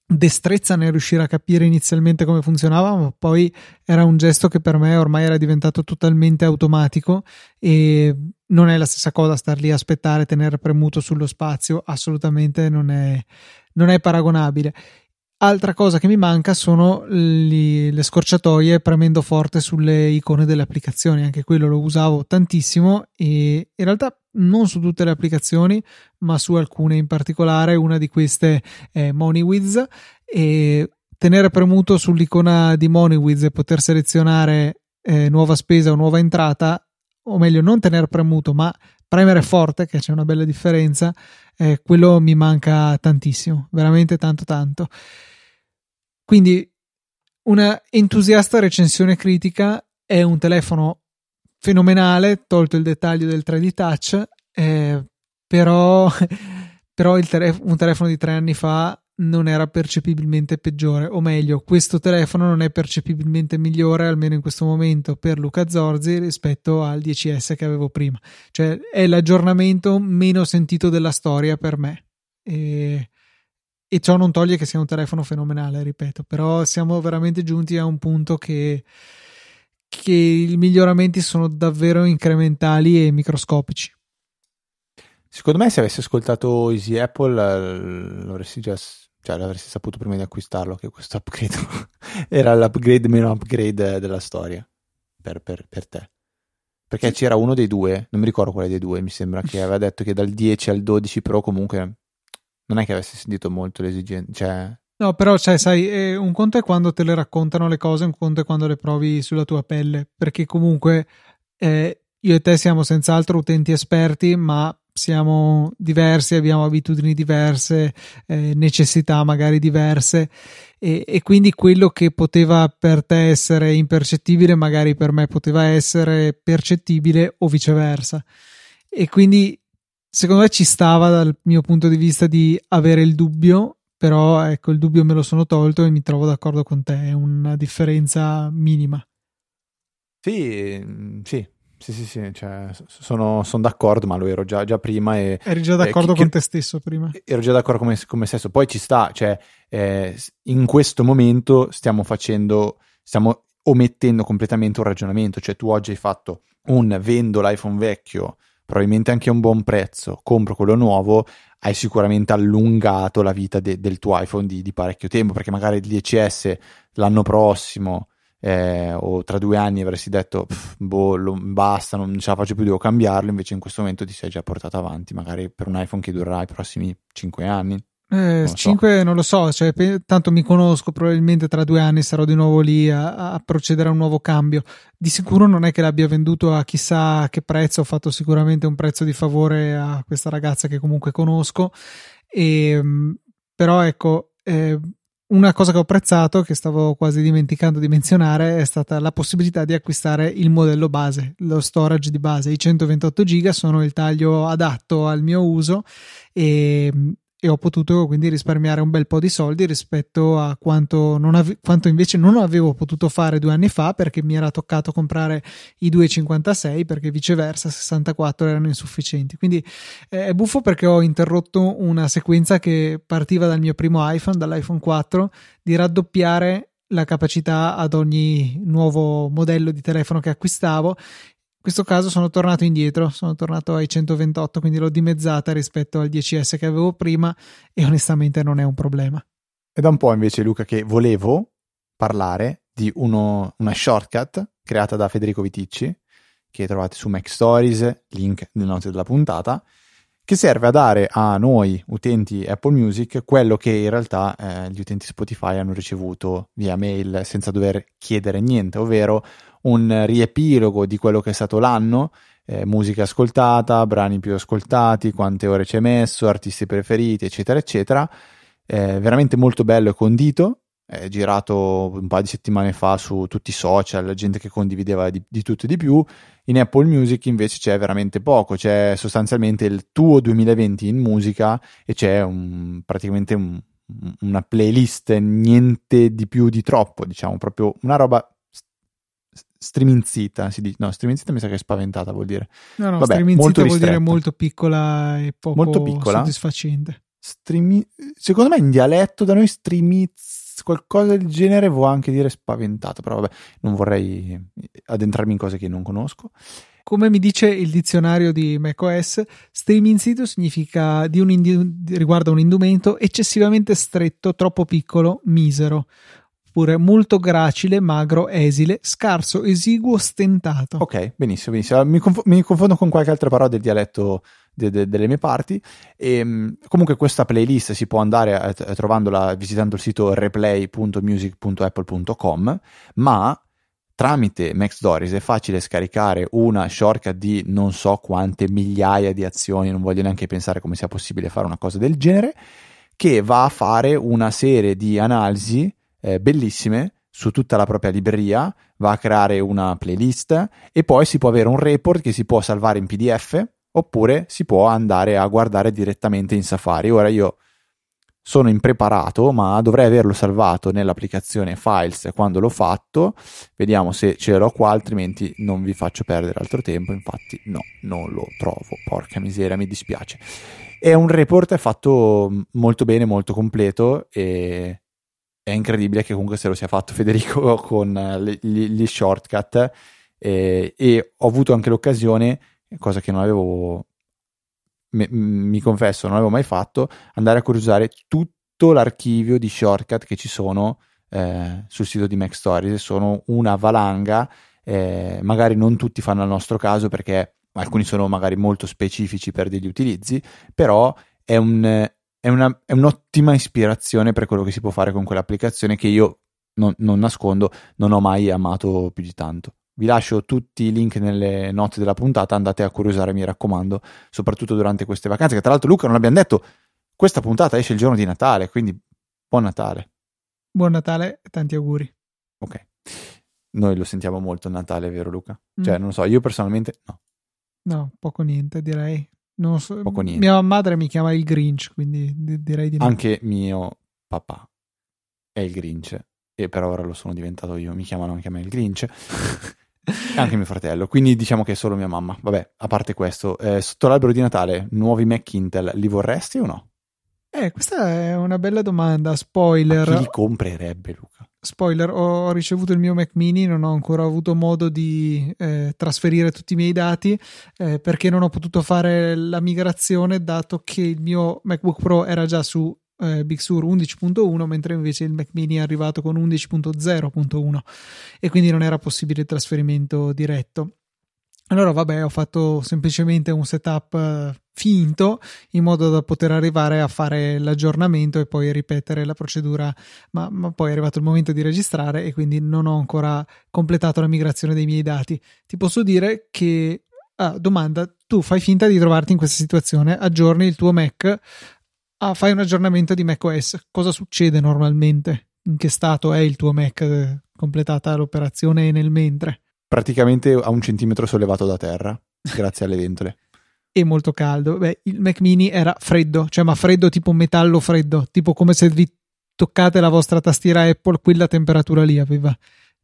destrezza nel riuscire a capire inizialmente come funzionava, ma poi era un gesto che per me ormai era diventato totalmente automatico e non è la stessa cosa star lì a aspettare, tenere premuto sullo spazio, assolutamente non è, non è paragonabile. Altra cosa che mi manca sono gli, le scorciatoie premendo forte sulle icone delle applicazioni, anche quello lo usavo tantissimo e in realtà non su tutte le applicazioni, ma su alcune in particolare, una di queste è MoneyWiz e tenere premuto sull'icona di MoneyWiz e poter selezionare eh, nuova spesa o nuova entrata, o meglio non tenere premuto, ma premere forte, che c'è una bella differenza, eh, quello mi manca tantissimo, veramente tanto tanto. Quindi una entusiasta recensione critica è un telefono fenomenale, tolto il dettaglio del 3D touch, eh, però, però telef- un telefono di tre anni fa non era percepibilmente peggiore, o meglio, questo telefono non è percepibilmente migliore, almeno in questo momento, per Luca Zorzi rispetto al 10S che avevo prima. Cioè, è l'aggiornamento meno sentito della storia per me. E, e ciò non toglie che sia un telefono fenomenale, ripeto, però siamo veramente giunti a un punto che che i miglioramenti sono davvero incrementali e microscopici. Secondo me, se avessi ascoltato Easy Apple, eh, l'avresti già cioè l'avresti saputo prima di acquistarlo che questo upgrade era l'upgrade meno upgrade della storia per, per, per, te. Perché c'era uno dei due, non mi ricordo quale dei due, mi sembra che aveva detto che dal 10 al 12 Pro comunque non è che avessi sentito molto l'esigenza, cioè No, però, cioè, sai, eh, un conto è quando te le raccontano le cose, un conto è quando le provi sulla tua pelle, perché comunque eh, io e te siamo senz'altro utenti esperti, ma siamo diversi, abbiamo abitudini diverse, eh, necessità magari diverse e, e, quindi quello che poteva per te essere impercettibile magari per me poteva essere percettibile o viceversa. E quindi secondo me ci stava dal mio punto di vista di avere il dubbio però ecco il dubbio me lo sono tolto e mi trovo d'accordo con te, è una differenza minima. Sì, sì, sì, sì, sì cioè, sono, sono, d'accordo, ma lo ero già, già prima. E, Eri già d'accordo eh, con te stesso prima? Ero già d'accordo con me, con me stesso. Poi ci sta, cioè, eh, in questo momento stiamo facendo, stiamo omettendo completamente un ragionamento. Cioè, tu oggi hai fatto un vendo l'iPhone vecchio, probabilmente anche a un buon prezzo, compro quello nuovo, hai sicuramente allungato la vita de- del tuo iPhone di, di, parecchio tempo, perché magari il 10S l'anno prossimo eh, o tra due anni avresti detto boh, lo, basta, non ce la faccio più, devo cambiarlo, invece in questo momento ti sei già portato avanti, magari per un iPhone che durerà i prossimi 5 anni. Eh, non 5 so. non lo so, cioè, tanto mi conosco, probabilmente tra due anni sarò di nuovo lì a, a, procedere a un nuovo cambio. Di sicuro non è che l'abbia venduto a chissà che prezzo, ho fatto sicuramente un prezzo di favore a questa ragazza che comunque conosco, e, ehm, però ecco, eh, una cosa che ho apprezzato, che stavo quasi dimenticando di menzionare, è stata la possibilità di acquistare il modello base, lo storage di base. I 128 giga sono il taglio adatto al mio uso e e ho potuto quindi risparmiare un bel po' di soldi rispetto a quanto, ave- quanto, invece non avevo potuto fare due anni fa perché mi era toccato comprare i 2,56 perché viceversa 64 erano insufficienti. Quindi eh, è buffo perché ho interrotto una sequenza che partiva dal mio primo iPhone, dall'iPhone 4, di raddoppiare la capacità ad ogni nuovo modello di telefono che acquistavo questo caso sono tornato indietro, sono tornato ai 128, quindi l'ho dimezzata rispetto al 10S che avevo prima e onestamente non è un problema. È da un po' invece, Luca, che volevo parlare di uno, una shortcut creata da Federico Viticci, che trovate su Mac Stories, link nelle note della puntata, che serve a dare a noi utenti Apple Music quello che in realtà eh, gli utenti Spotify hanno ricevuto via mail senza dover chiedere niente, ovvero un riepilogo di quello che è stato l'anno, eh, musica ascoltata, brani più ascoltati, quante ore ci hai messo, artisti preferiti, eccetera, eccetera. Eh, veramente molto bello e condito, è girato un paio di settimane fa su tutti i social, gente che condivideva di, di, tutto e di più. In Apple Music invece c'è veramente poco, c'è sostanzialmente il tuo 2020 in musica e c'è un, praticamente un, una playlist, niente di più di troppo, diciamo, proprio una roba streaminzita, si dice. No, streaminzita mi sa che è spaventata, vuol dire. No, no, Vabbè, streaminzita vuol dire molto piccola e poco molto piccola. soddisfacente. Streami... Secondo me in dialetto da noi streamiz qualcosa del genere vuol anche dire spaventato, però vabbè, non vorrei addentrarmi in cose che non conosco. Come mi dice il dizionario di macOS, streaming sito significa di un indi- riguarda un indumento eccessivamente stretto, troppo piccolo, misero oppure molto gracile, magro, esile, scarso, esiguo, stentato. Ok, benissimo, benissimo. Mi, conf- mi confondo con qualche altra parola del dialetto de- de- delle mie parti. E, ehm, comunque questa playlist si può andare a- a trovandola visitando il sito replay.music.apple.com, ma tramite Maxdoris è facile scaricare una shortcut di non so quante migliaia di azioni, non voglio neanche pensare come sia possibile fare una cosa del genere, che va a fare una serie di analisi eh, bellissime su tutta la propria libreria, va a creare una playlist e poi si può avere un report che si può salvare in PDF oppure si può andare a guardare direttamente in Safari. Ora io sono impreparato, ma dovrei averlo salvato nell'applicazione Files quando l'ho fatto. Vediamo se ce l'ho qua, altrimenti non vi faccio perdere altro tempo. Infatti, no, non lo trovo. Porca miseria, mi dispiace. È un report fatto molto bene, molto completo e è incredibile che comunque se lo sia fatto Federico con le, gli, gli, shortcut. Eh, e ho avuto anche l'occasione, cosa che non avevo, me, mi confesso, non avevo mai fatto, andare a curiosare tutto l'archivio di shortcut che ci sono eh, sul sito di Mac Stories, sono una valanga, eh, magari non tutti fanno al nostro caso perché alcuni sono magari molto specifici per degli utilizzi, però è un, è, una, è un'ottima ispirazione per quello che si può fare con quell'applicazione che io non, non nascondo, non ho mai amato più di tanto. Vi lascio tutti i link nelle note della puntata, andate a curiosare, mi raccomando, soprattutto durante queste vacanze, che tra l'altro Luca non abbiamo detto, questa puntata esce il giorno di Natale, quindi buon Natale. Buon Natale e tanti auguri. Ok. Noi lo sentiamo molto il Natale, vero Luca? Cioè, mm. non lo so, io personalmente no. No, poco niente, direi. Non so, Poco niente. Mia madre mi chiama il Grinch, quindi direi di no. Anche mio papà è il Grinch, e per ora lo sono diventato io. Mi chiamano anche a me il Grinch. anche mio fratello, quindi diciamo che è solo mia mamma. Vabbè, a parte questo, eh, sotto l'albero di Natale, nuovi Mac Intel, li vorresti o no? Eh, questa è una bella domanda. Spoiler. Ma chi li comprerebbe, Luca? Spoiler, ho ricevuto il mio Mac mini, non ho ancora avuto modo di eh, trasferire tutti i miei dati eh, perché non ho potuto fare la migrazione dato che il mio MacBook Pro era già su eh, Big Sur 11.1 mentre invece il Mac mini è arrivato con 11.0.1 e quindi non era possibile il trasferimento diretto. Allora, vabbè, ho fatto semplicemente un setup eh, finto in modo da poter arrivare a fare l'aggiornamento e poi ripetere la procedura, ma, ma, poi è arrivato il momento di registrare e quindi non ho ancora completato la migrazione dei miei dati. Ti posso dire che, ah, domanda, tu fai finta di trovarti in questa situazione, aggiorni il tuo Mac, ah, fai un aggiornamento di macOS, cosa succede normalmente? In che stato è il tuo Mac eh, completata l'operazione nel mentre? Praticamente a un centimetro sollevato da terra, grazie alle ventole. e molto caldo. Beh, il Mac mini era freddo, cioè ma freddo tipo metallo freddo, tipo come se vi toccate la vostra tastiera Apple, quella temperatura lì aveva.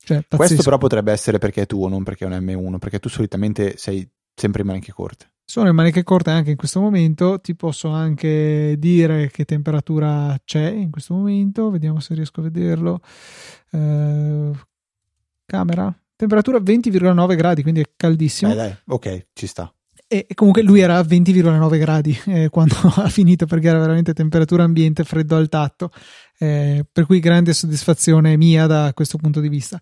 Cioè, Questo però potrebbe essere perché è tuo, non perché è un M1, perché tu solitamente sei sempre in maniche corte. Sono in maniche corte anche in questo momento, ti posso anche dire che temperatura c'è in questo momento, vediamo se riesco a vederlo. Uh, camera, Temperatura 20,9 gradi, quindi è caldissimo. Dai, dai, ok, ci sta. e comunque lui era a 20,9 gradi eh, quando ha finito perché era veramente temperatura ambiente, freddo al tatto, eh, per cui grande soddisfazione mia da questo punto di vista.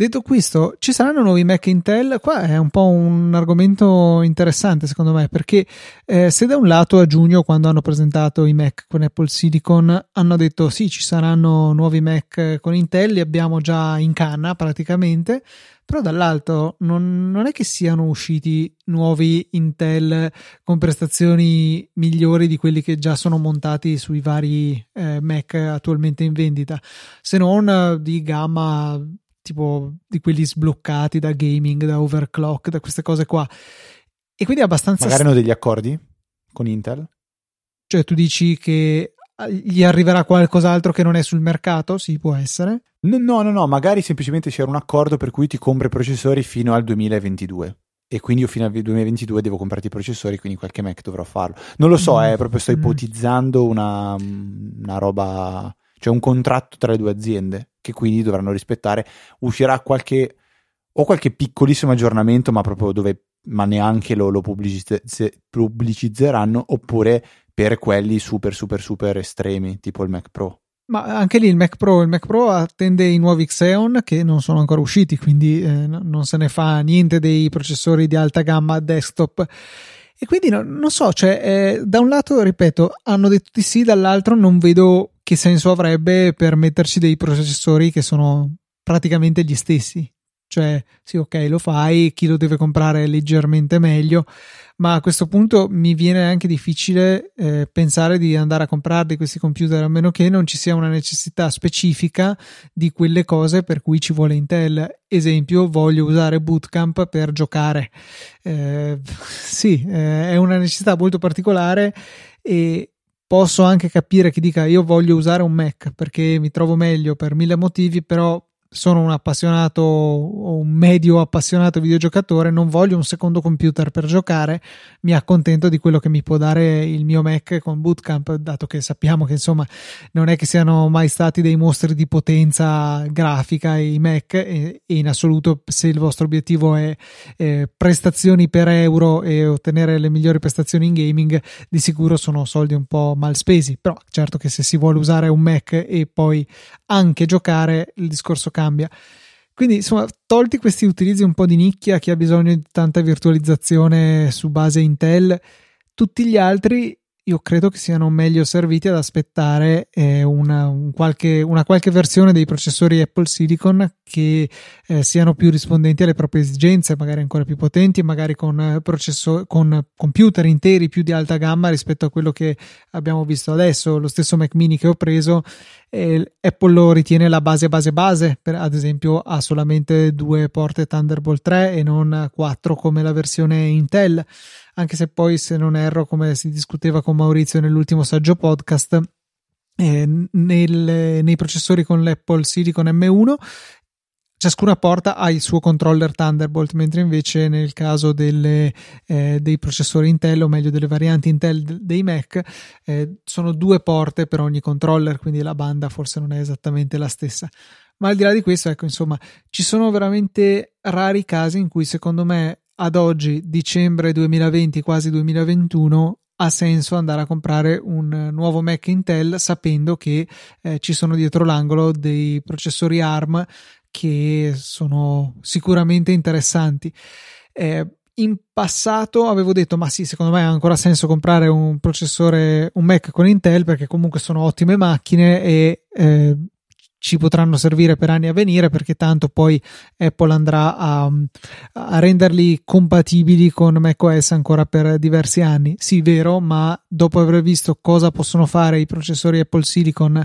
Detto questo, ci saranno nuovi Mac Intel? Qua è un po' un argomento interessante secondo me, perché eh, se da un lato a giugno, quando hanno presentato i Mac con Apple Silicon, hanno detto sì, ci saranno nuovi Mac con Intel, li abbiamo già in canna praticamente, però dall'altro non, non, è che siano usciti nuovi Intel con prestazioni migliori di quelli che già sono montati sui vari eh, Mac attualmente in vendita, se non di gamma tipo di quelli sbloccati da gaming, da overclock, da queste cose qua. E quindi è abbastanza. Magari hanno degli accordi con Intel? Cioè, tu dici che gli arriverà qualcos'altro che non è sul mercato? Sì, può essere. No, no, no, no, magari semplicemente c'era un accordo per cui ti compri i processori fino al 2022 e quindi io fino al 2022 devo comprarti i processori, quindi qualche Mac dovrò farlo. Non lo so, mm. eh, proprio sto mm. ipotizzando una, una roba, cioè un contratto tra le due aziende che quindi dovranno rispettare. Uscirà qualche o qualche piccolissimo aggiornamento, ma proprio dove ma neanche lo, lo pubblicizzeranno, oppure per quelli super super super estremi, tipo il Mac Pro. Ma anche lì il Mac Pro, il Mac Pro attende i nuovi Xeon che non sono ancora usciti, quindi eh, non se ne fa niente dei processori di alta gamma desktop. E quindi no, non so, cioè, eh, da un lato, ripeto, hanno detto di sì, dall'altro non vedo che senso avrebbe per metterci dei processori che sono praticamente gli stessi. Cioè, sì, ok, lo fai, chi lo deve comprare è leggermente meglio, ma a questo punto mi viene anche difficile eh, pensare di andare a comprarli questi computer a meno che non ci sia una necessità specifica di quelle cose per cui ci vuole Intel. Esempio, voglio usare Bootcamp per giocare. Eh, sì, eh, è una necessità molto particolare e posso anche capire chi dica io voglio usare un Mac perché mi trovo meglio per mille motivi, però sono un appassionato o un medio appassionato videogiocatore, non voglio un secondo computer per giocare, mi accontento di quello che mi può dare il mio Mac con Bootcamp, dato che sappiamo che insomma non è che siano mai stati dei mostri di potenza grafica i Mac e, e in assoluto se il vostro obiettivo è eh, prestazioni per euro e ottenere le migliori prestazioni in gaming, di sicuro sono soldi un po' mal spesi, però certo che se si vuole usare un Mac e poi anche giocare il discorso cambia cambia. Quindi, insomma, tolti questi utilizzi un po' di nicchia, chi ha bisogno di tanta virtualizzazione su base Intel, tutti gli altri io credo che siano meglio serviti ad aspettare eh, una, un qualche, una, qualche, versione dei processori Apple Silicon che eh, siano più rispondenti alle proprie esigenze, magari ancora più potenti, magari con, eh, processor, con computer interi più di alta gamma rispetto a quello che abbiamo visto adesso. Lo stesso Mac mini che ho preso, eh, Apple lo ritiene la base base base, per, ad esempio ha solamente due porte Thunderbolt 3 e non quattro come la versione Intel anche se poi se non erro come si discuteva con Maurizio nell'ultimo saggio podcast eh, nel, nei processori con l'Apple Silicon M1 ciascuna porta ha il suo controller Thunderbolt, mentre invece nel caso delle, eh, dei processori Intel, o meglio delle varianti Intel dei Mac, eh, sono due porte per ogni controller, quindi la banda forse non è esattamente la stessa. Ma al di là di questo, ecco, insomma, ci sono veramente rari casi in cui secondo me ad oggi, dicembre 2020, quasi 2021, ha senso andare a comprare un nuovo Mac Intel sapendo che eh, ci sono dietro l'angolo dei processori ARM che sono sicuramente interessanti. Eh, in passato avevo detto ma sì secondo me ha ancora senso comprare un processore un Mac con Intel perché comunque sono ottime macchine e eh, ci potranno servire per anni a venire perché tanto poi Apple andrà a, a, renderli compatibili con macOS ancora per diversi anni. Sì, vero, ma dopo aver visto cosa possono fare i processori Apple Silicon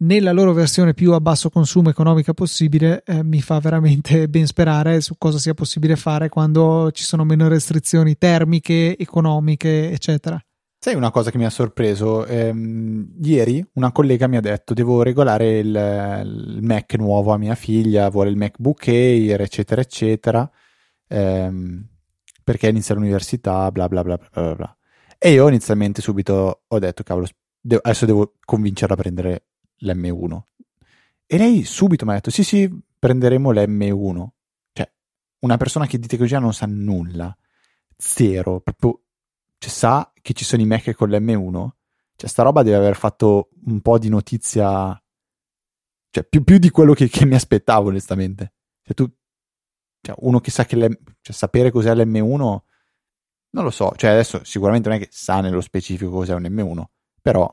nella loro versione più a basso consumo economica possibile, eh, mi fa veramente ben sperare su cosa sia possibile fare quando ci sono meno restrizioni termiche, economiche, eccetera. Sai una cosa che mi ha sorpreso? Ehm, ieri una collega mi ha detto devo regolare il, il, Mac nuovo a mia figlia, vuole il MacBook Air, eccetera, eccetera, ehm, perché inizia l'università, bla bla bla bla bla. E io inizialmente subito ho detto, cavolo, devo, adesso devo convincerla a prendere l'M1. E lei subito mi ha detto, sì sì, prenderemo l'M1. Cioè, una persona che di tecnologia non sa nulla zero, proprio cioè, sa che ci sono i Mac con l'M1. Cioè, sta roba deve aver fatto un po' di notizia, cioè più, più di quello che, che, mi aspettavo, onestamente. Cioè, tu, cioè, uno che sa che cioè, sapere cos'è l'M1, non lo so. Cioè, adesso sicuramente non è che sa nello specifico cos'è un M1, però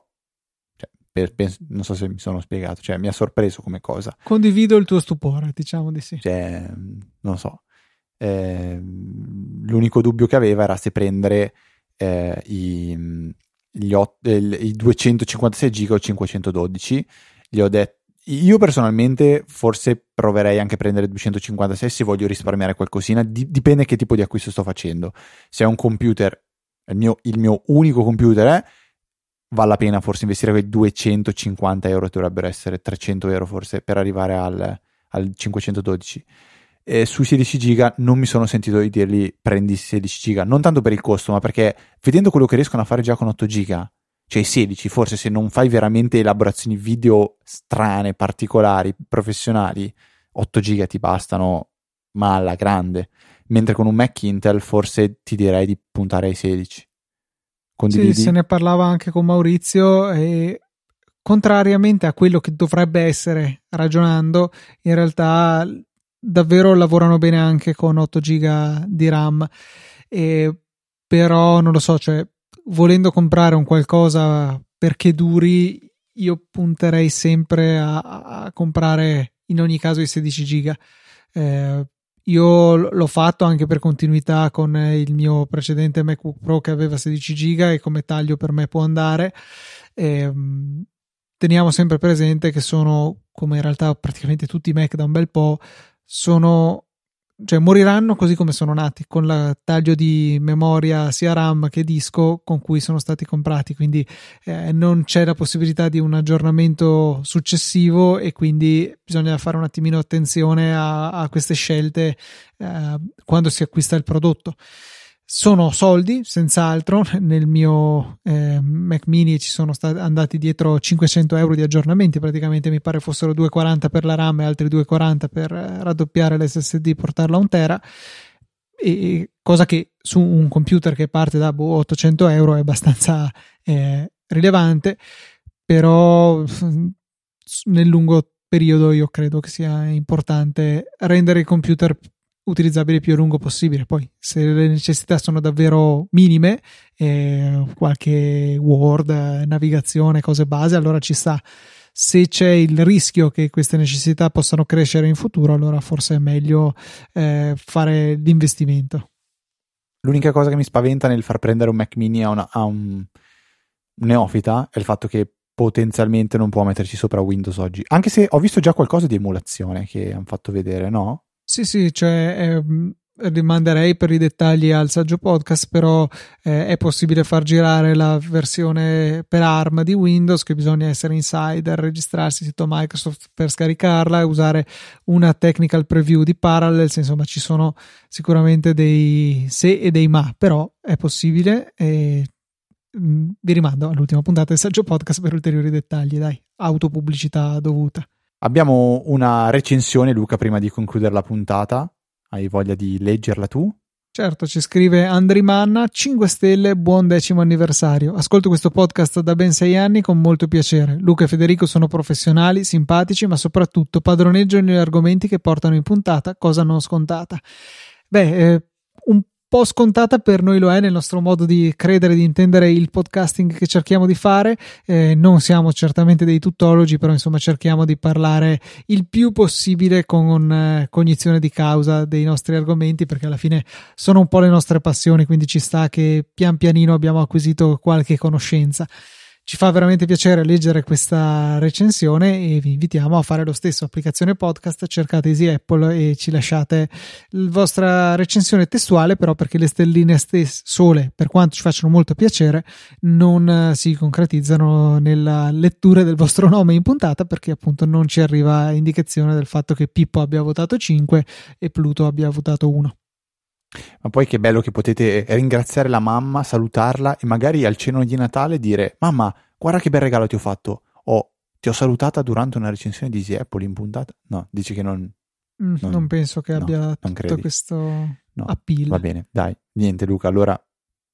cioè, per, per, non so se mi sono spiegato, cioè mi ha sorpreso come cosa. Condivido il tuo stupore, diciamo di sì. Cioè, non lo so. Eh, l'unico dubbio che aveva era se prendere eh, i, gli ot- i 256 giga o 512. Gli ho detto io personalmente forse proverei anche a prendere 256 se voglio risparmiare qualcosina, Di- dipende che tipo di acquisto sto facendo. Se è un computer, il mio, il mio unico computer è, vale la pena forse investire quei 250 euro, dovrebbero essere 300 euro forse per arrivare al, al 512 eh, sui 16 giga non mi sono sentito di dirgli prendi 16 giga, non tanto per il costo, ma perché vedendo quello che riescono a fare già con 8 giga, cioè i 16, forse se non fai veramente elaborazioni video strane, particolari, professionali, 8 giga ti bastano, ma alla grande. Mentre con un Mac Intel forse ti direi di puntare ai 16. Condividi? Sì, se ne parlava anche con Maurizio e contrariamente a quello che dovrebbe essere ragionando, in realtà davvero lavorano bene anche con 8 giga di RAM. E, però non lo so, cioè, volendo comprare un qualcosa perché duri, io punterei sempre a, a comprare in ogni caso i 16 giga. Eh, io l'ho fatto anche per continuità con il mio precedente MacBook Pro che aveva 16 giga e come taglio per me può andare. Eh, teniamo sempre presente che sono, come in realtà praticamente tutti i Mac da un bel po', sono cioè moriranno così come sono nati, con il taglio di memoria sia RAM che disco con cui sono stati comprati, quindi eh, non c'è la possibilità di un aggiornamento successivo e quindi bisogna fare un attimino attenzione a, a queste scelte eh, quando si acquista il prodotto. Sono soldi, senz'altro. Nel mio eh, Mac mini ci sono stati andati dietro 500 euro di aggiornamenti. Praticamente mi pare fossero 2,40 per la RAM e altri 2,40 per eh, raddoppiare l'SSD e portarla a un tera. E, cosa che su un computer che parte da boh, 800 euro è abbastanza eh, rilevante, però nel lungo periodo io credo che sia importante rendere il computer utilizzabile più a lungo possibile. Poi, se le necessità sono davvero minime, eh, qualche Word, navigazione, cose base, allora ci sta. Se c'è il rischio che queste necessità possano crescere in futuro, allora forse è meglio eh, fare l'investimento. L'unica cosa che mi spaventa nel far prendere un Mac mini a, una, a un, neofita è il fatto che potenzialmente non può metterci sopra Windows oggi. Anche se ho visto già qualcosa di emulazione che hanno fatto vedere, no? Sì, sì, cioè eh, rimanderei per i dettagli al saggio podcast, però eh, è possibile far girare la versione per ARM di Windows, che bisogna essere insider, registrarsi sito Microsoft per scaricarla e usare una technical preview di Parallels, insomma ci sono sicuramente dei se e dei ma, però è possibile e mm, vi rimando all'ultima puntata del saggio podcast per ulteriori dettagli, dai, autopubblicità dovuta. Abbiamo una recensione, Luca, prima di concludere la puntata. Hai voglia di leggerla tu? Certo, ci scrive Andri Manna, 5 stelle, buon decimo anniversario. Ascolto questo podcast da ben sei anni con molto piacere. Luca e Federico sono professionali, simpatici, ma soprattutto padroneggiano gli argomenti che portano in puntata, cosa non scontata. Beh, eh, un po' scontata per noi lo è nel nostro modo di credere, di intendere il podcasting che cerchiamo di fare. Eh, non siamo certamente dei tuttologi, però insomma cerchiamo di parlare il più possibile con eh, cognizione di causa dei nostri argomenti, perché alla fine sono un po' le nostre passioni, quindi ci sta che pian pianino abbiamo acquisito qualche conoscenza. Ci fa veramente piacere leggere questa recensione e vi invitiamo a fare lo stesso. Applicazione podcast, cercate Easy Apple e ci lasciate la vostra recensione testuale, però perché le stelline stesse sole, per quanto ci facciano molto piacere, non eh, si concretizzano nella lettura del vostro nome in puntata perché appunto non ci arriva indicazione del fatto che Pippo abbia votato 5 e Pluto abbia votato 1. Ma poi che bello che potete ringraziare la mamma, salutarla e magari al ceno di Natale dire: Mamma, guarda che bel regalo ti ho fatto. O ti ho salutata durante una recensione di Easy Apple in puntata. No, dici che non, Mm, non, non, penso che no, abbia tutto questo no, appeal. Va bene, dai, niente Luca, allora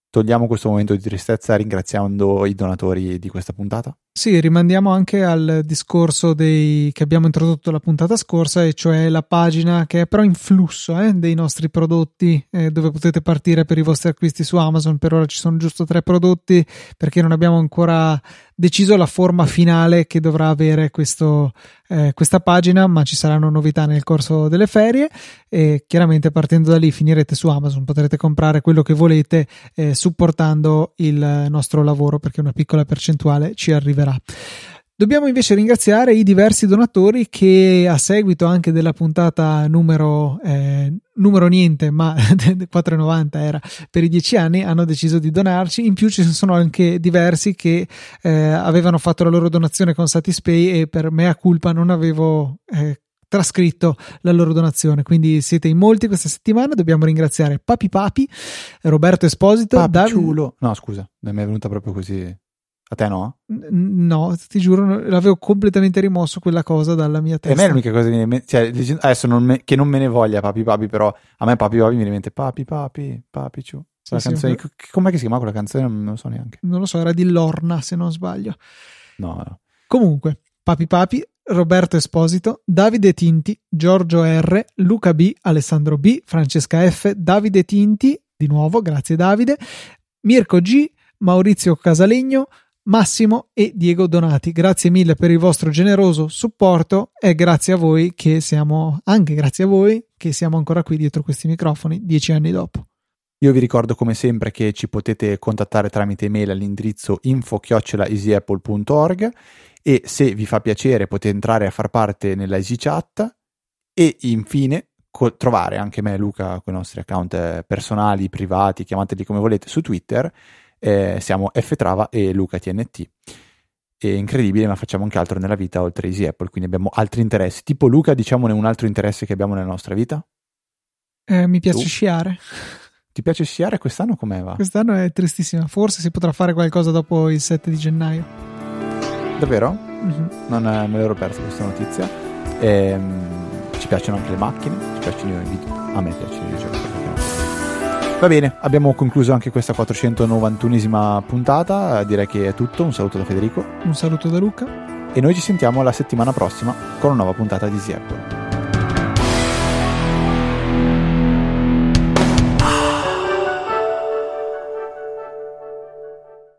togliamo questo momento di tristezza ringraziando i donatori di questa puntata? Sì, rimandiamo anche al discorso dei, che abbiamo introdotto la puntata scorsa, e cioè la pagina che è però in flusso eh, dei nostri prodotti, eh, dove potete partire per i vostri acquisti su Amazon. Per ora ci sono giusto tre prodotti perché non abbiamo ancora deciso la forma finale che dovrà avere questo, eh, questa pagina, ma ci saranno novità nel corso delle ferie e chiaramente partendo da lì finirete su Amazon, potrete comprare quello che volete eh, supportando il nostro lavoro perché una piccola percentuale ci arriverà. Dobbiamo invece ringraziare i diversi donatori che a seguito anche della puntata numero, eh, numero niente, ma 4,90 era per i 10 anni, hanno deciso di donarci. In più ci sono anche diversi che eh, avevano fatto la loro donazione con Satispay e per mea culpa non avevo eh, trascritto la loro donazione. Quindi siete in molti questa settimana. Dobbiamo ringraziare Papi Papi, Roberto Esposito, Papi Dav-. No, scusa, mi è venuta proprio così. A te no? No, ti giuro, l'avevo completamente rimosso quella cosa dalla mia testa. E a me è l'unica cosa che mi viene cioè, adesso non me, che non me ne voglia Papi Papi, però a me Papi Papi mi viene in mente Papi Papi, Papi Ciu. Sì, canzone, sì. Com'è che si chiama quella canzone? Non lo so neanche. Non lo so, era di Lorna se non sbaglio. No, no. Comunque, Papi Papi, Roberto Esposito, Davide Tinti, Giorgio R, Luca B, Alessandro B, Francesca F, Davide Tinti, di nuovo, grazie Davide, Mirko G, Maurizio Casalegno, Massimo e Diego Donati. Grazie mille per il vostro generoso supporto e grazie a voi che siamo, anche grazie a voi che siamo ancora qui dietro questi microfoni dieci anni dopo. Io vi ricordo come sempre che ci potete contattare tramite email all'indirizzo info-easyapple.org e se vi fa piacere potete entrare a far parte nella EasyChat e infine co- trovare anche me e Luca con i nostri account eh, personali, privati, chiamateli come volete su Twitter eh, siamo Ftrava e Luca TNT. È incredibile, ma facciamo anche altro nella vita oltre Easy Apple, quindi abbiamo altri interessi. Tipo Luca, diciamone un altro interesse che abbiamo nella nostra vita? Eh, mi piace tu? sciare. Ti piace sciare quest'anno come va? Quest'anno è tristissima, forse si potrà fare qualcosa dopo il 7 di gennaio. Davvero? Mm-hmm. Non me l'ero persa questa notizia. Ehm, ci piacciono anche le macchine, ci piacciono i video. A me piacciono i videogiochi. Va bene, abbiamo concluso anche questa 491esima puntata. Direi che è tutto. Un saluto da Federico. Un saluto da Luca. E noi ci sentiamo la settimana prossima con una nuova puntata di Apple.